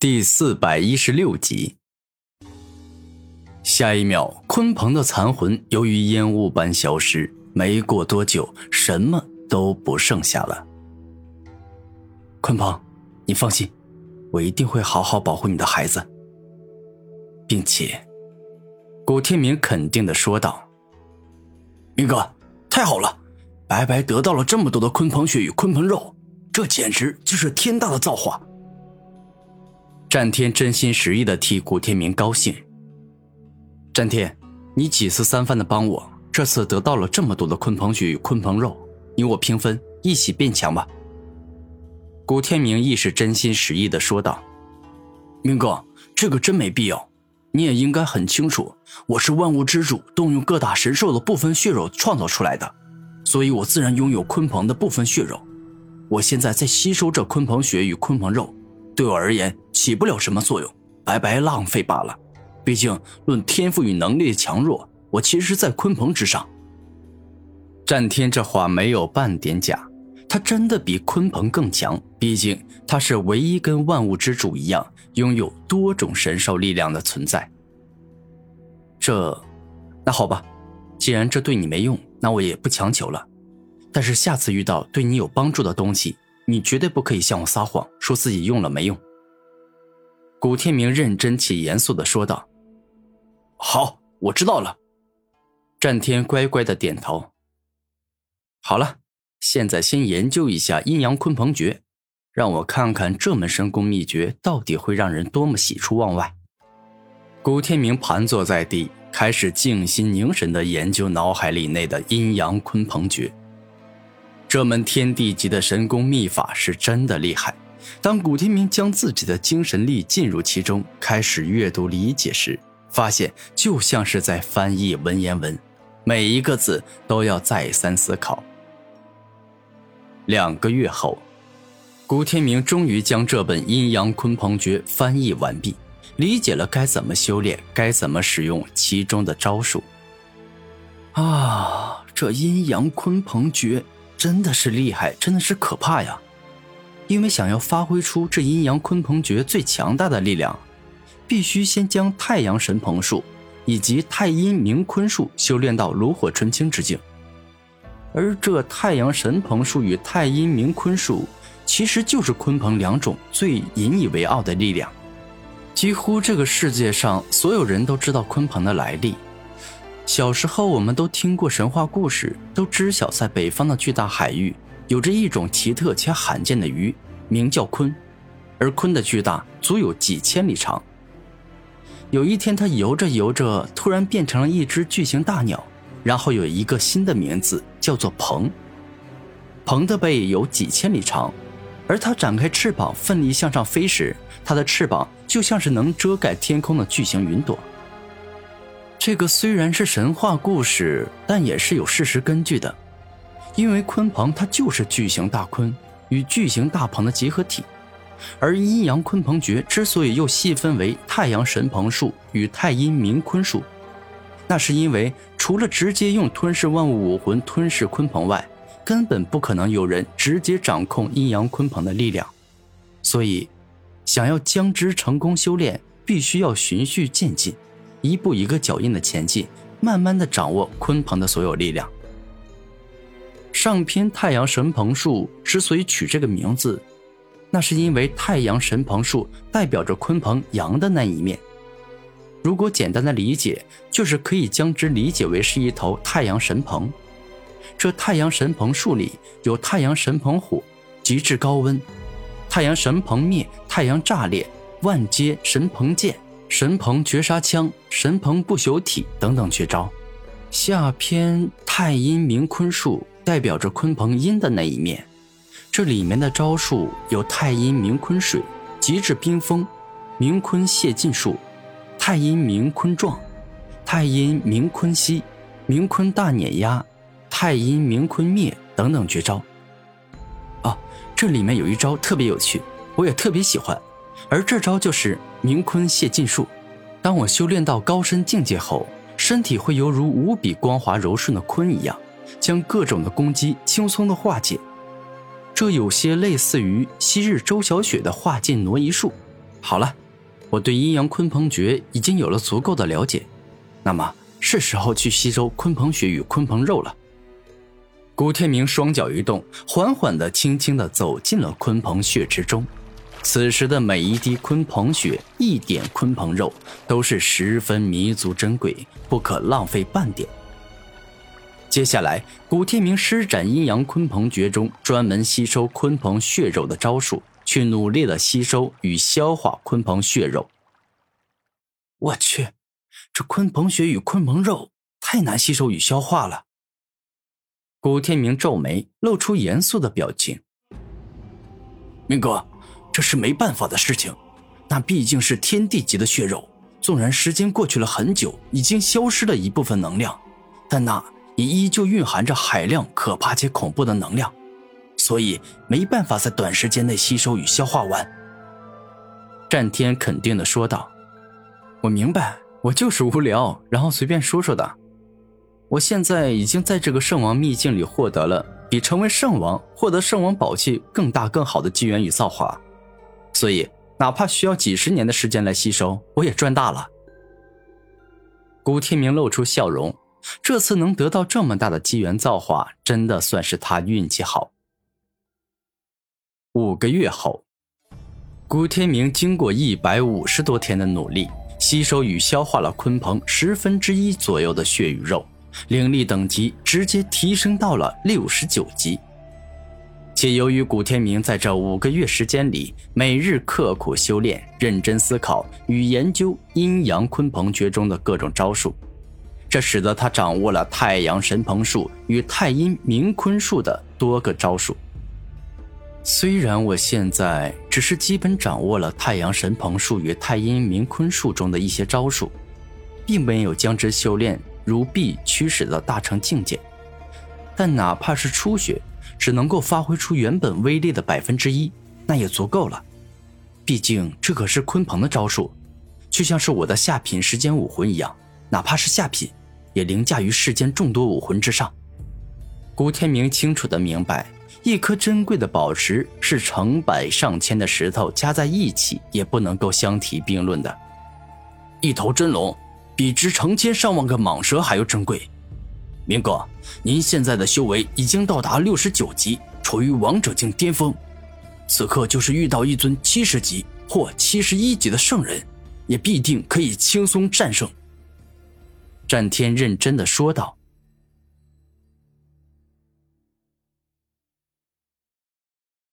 第四百一十六集。下一秒，鲲鹏的残魂由于烟雾般消失，没过多久，什么都不剩下了。鲲鹏，你放心，我一定会好好保护你的孩子，并且，古天明肯定的说道：“明哥，太好了，白白得到了这么多的鲲鹏血与鲲鹏肉，这简直就是天大的造化。”战天真心实意的替古天明高兴。战天，你几次三番的帮我，这次得到了这么多的鲲鹏血与鲲鹏肉，你我平分，一起变强吧。古天明亦是真心实意的说道：“明哥，这个真没必要，你也应该很清楚，我是万物之主动用各大神兽的部分血肉创造出来的，所以我自然拥有鲲鹏的部分血肉。我现在在吸收这鲲鹏血与鲲鹏肉，对我而言起不了什么作用，白白浪费罢了。”毕竟，论天赋与能力的强弱，我其实，在鲲鹏之上。战天这话没有半点假，他真的比鲲鹏更强。毕竟，他是唯一跟万物之主一样拥有多种神兽力量的存在。这，那好吧，既然这对你没用，那我也不强求了。但是下次遇到对你有帮助的东西，你绝对不可以向我撒谎，说自己用了没用。古天明认真且严肃的说道。好，我知道了。战天乖乖的点头。好了，现在先研究一下阴阳鲲鹏诀，让我看看这门神功秘诀到底会让人多么喜出望外。古天明盘坐在地，开始静心凝神的研究脑海里内的阴阳鲲鹏诀。这门天地级的神功秘法是真的厉害。当古天明将自己的精神力进入其中，开始阅读理解时，发现就像是在翻译文言文，每一个字都要再三思考。两个月后，古天明终于将这本《阴阳鲲鹏诀》翻译完毕，理解了该怎么修炼，该怎么使用其中的招数。啊，这阴阳鲲鹏诀真的是厉害，真的是可怕呀！因为想要发挥出这阴阳鲲鹏诀最强大的力量。必须先将太阳神鹏术以及太阴明坤术修炼到炉火纯青之境，而这太阳神鹏术与太阴明坤术，其实就是鲲鹏两种最引以为傲的力量。几乎这个世界上所有人都知道鲲鹏的来历。小时候我们都听过神话故事，都知晓在北方的巨大海域有着一种奇特且罕见的鱼，名叫鲲，而鲲的巨大足有几千里长。有一天，它游着游着，突然变成了一只巨型大鸟，然后有一个新的名字，叫做鹏。鹏的背有几千里长，而它展开翅膀，奋力向上飞时，它的翅膀就像是能遮盖天空的巨型云朵。这个虽然是神话故事，但也是有事实根据的，因为鲲鹏它就是巨型大鲲与巨型大鹏的结合体。而阴阳鲲鹏诀之所以又细分为太阳神鹏术与太阴明鲲术，那是因为除了直接用吞噬万物武魂吞噬鲲鹏外，根本不可能有人直接掌控阴阳鲲鹏的力量。所以，想要将之成功修炼，必须要循序渐进，一步一个脚印的前进，慢慢的掌握鲲鹏的所有力量。上篇太阳神鹏术之所以取这个名字。那是因为太阳神鹏术代表着鲲鹏阳的那一面。如果简单的理解，就是可以将之理解为是一头太阳神鹏。这太阳神鹏术里有太阳神鹏火，极致高温；太阳神鹏灭，太阳炸裂；万阶神鹏剑、神鹏绝杀枪、神鹏不朽体等等绝招。下篇太阴明坤术代表着鲲鹏阴的那一面。这里面的招数有太阴明坤水、极致冰封、明坤泄尽术、太阴明坤撞、太阴明坤吸、明坤大碾压、太阴明坤灭等等绝招。哦，这里面有一招特别有趣，我也特别喜欢，而这招就是明坤泄劲术。当我修炼到高深境界后，身体会犹如无比光滑柔顺的鲲一样，将各种的攻击轻松的化解。这有些类似于昔日周小雪的化劲挪移术，好了，我对阴阳鲲鹏诀已经有了足够的了解，那么是时候去吸收鲲鹏血与鲲鹏肉了。古天明双脚一动，缓缓的、轻轻的走进了鲲鹏血池中。此时的每一滴鲲鹏血、一点鲲鹏肉，都是十分弥足珍贵，不可浪费半点。接下来，古天明施展阴阳鲲鹏诀中专门吸收鲲鹏血肉的招数，去努力的吸收与消化鲲鹏血肉。我去，这鲲鹏血与鲲鹏肉太难吸收与消化了。古天明皱眉，露出严肃的表情。明哥。这是没办法的事情，那毕竟是天地级的血肉，纵然时间过去了很久，已经消失了一部分能量，但那也依旧蕴含着海量可怕且恐怖的能量，所以没办法在短时间内吸收与消化完。战天肯定的说道：“我明白，我就是无聊，然后随便说说的。我现在已经在这个圣王秘境里获得了比成为圣王、获得圣王宝器更大更好的机缘与造化。”所以，哪怕需要几十年的时间来吸收，我也赚大了。古天明露出笑容，这次能得到这么大的机缘造化，真的算是他运气好。五个月后，古天明经过一百五十多天的努力，吸收与消化了鲲鹏十分之一左右的血与肉，灵力等级直接提升到了六十九级。且由于古天明在这五个月时间里，每日刻苦修炼、认真思考与研究阴阳鲲鹏诀中的各种招数，这使得他掌握了太阳神鹏术与太阴明坤术的多个招数。虽然我现在只是基本掌握了太阳神鹏术与太阴明坤术中的一些招数，并没有将之修炼如臂驱使的大成境界，但哪怕是初学。只能够发挥出原本威力的百分之一，那也足够了。毕竟这可是鲲鹏的招数，就像是我的下品时间武魂一样，哪怕是下品，也凌驾于世间众多武魂之上。古天明清楚的明白，一颗珍贵的宝石是成百上千的石头加在一起也不能够相提并论的。一头真龙，比之成千上万个蟒蛇还要珍贵。明哥，您现在的修为已经到达六十九级，处于王者境巅峰。此刻就是遇到一尊七十级或七十一级的圣人，也必定可以轻松战胜。战天认真的说道。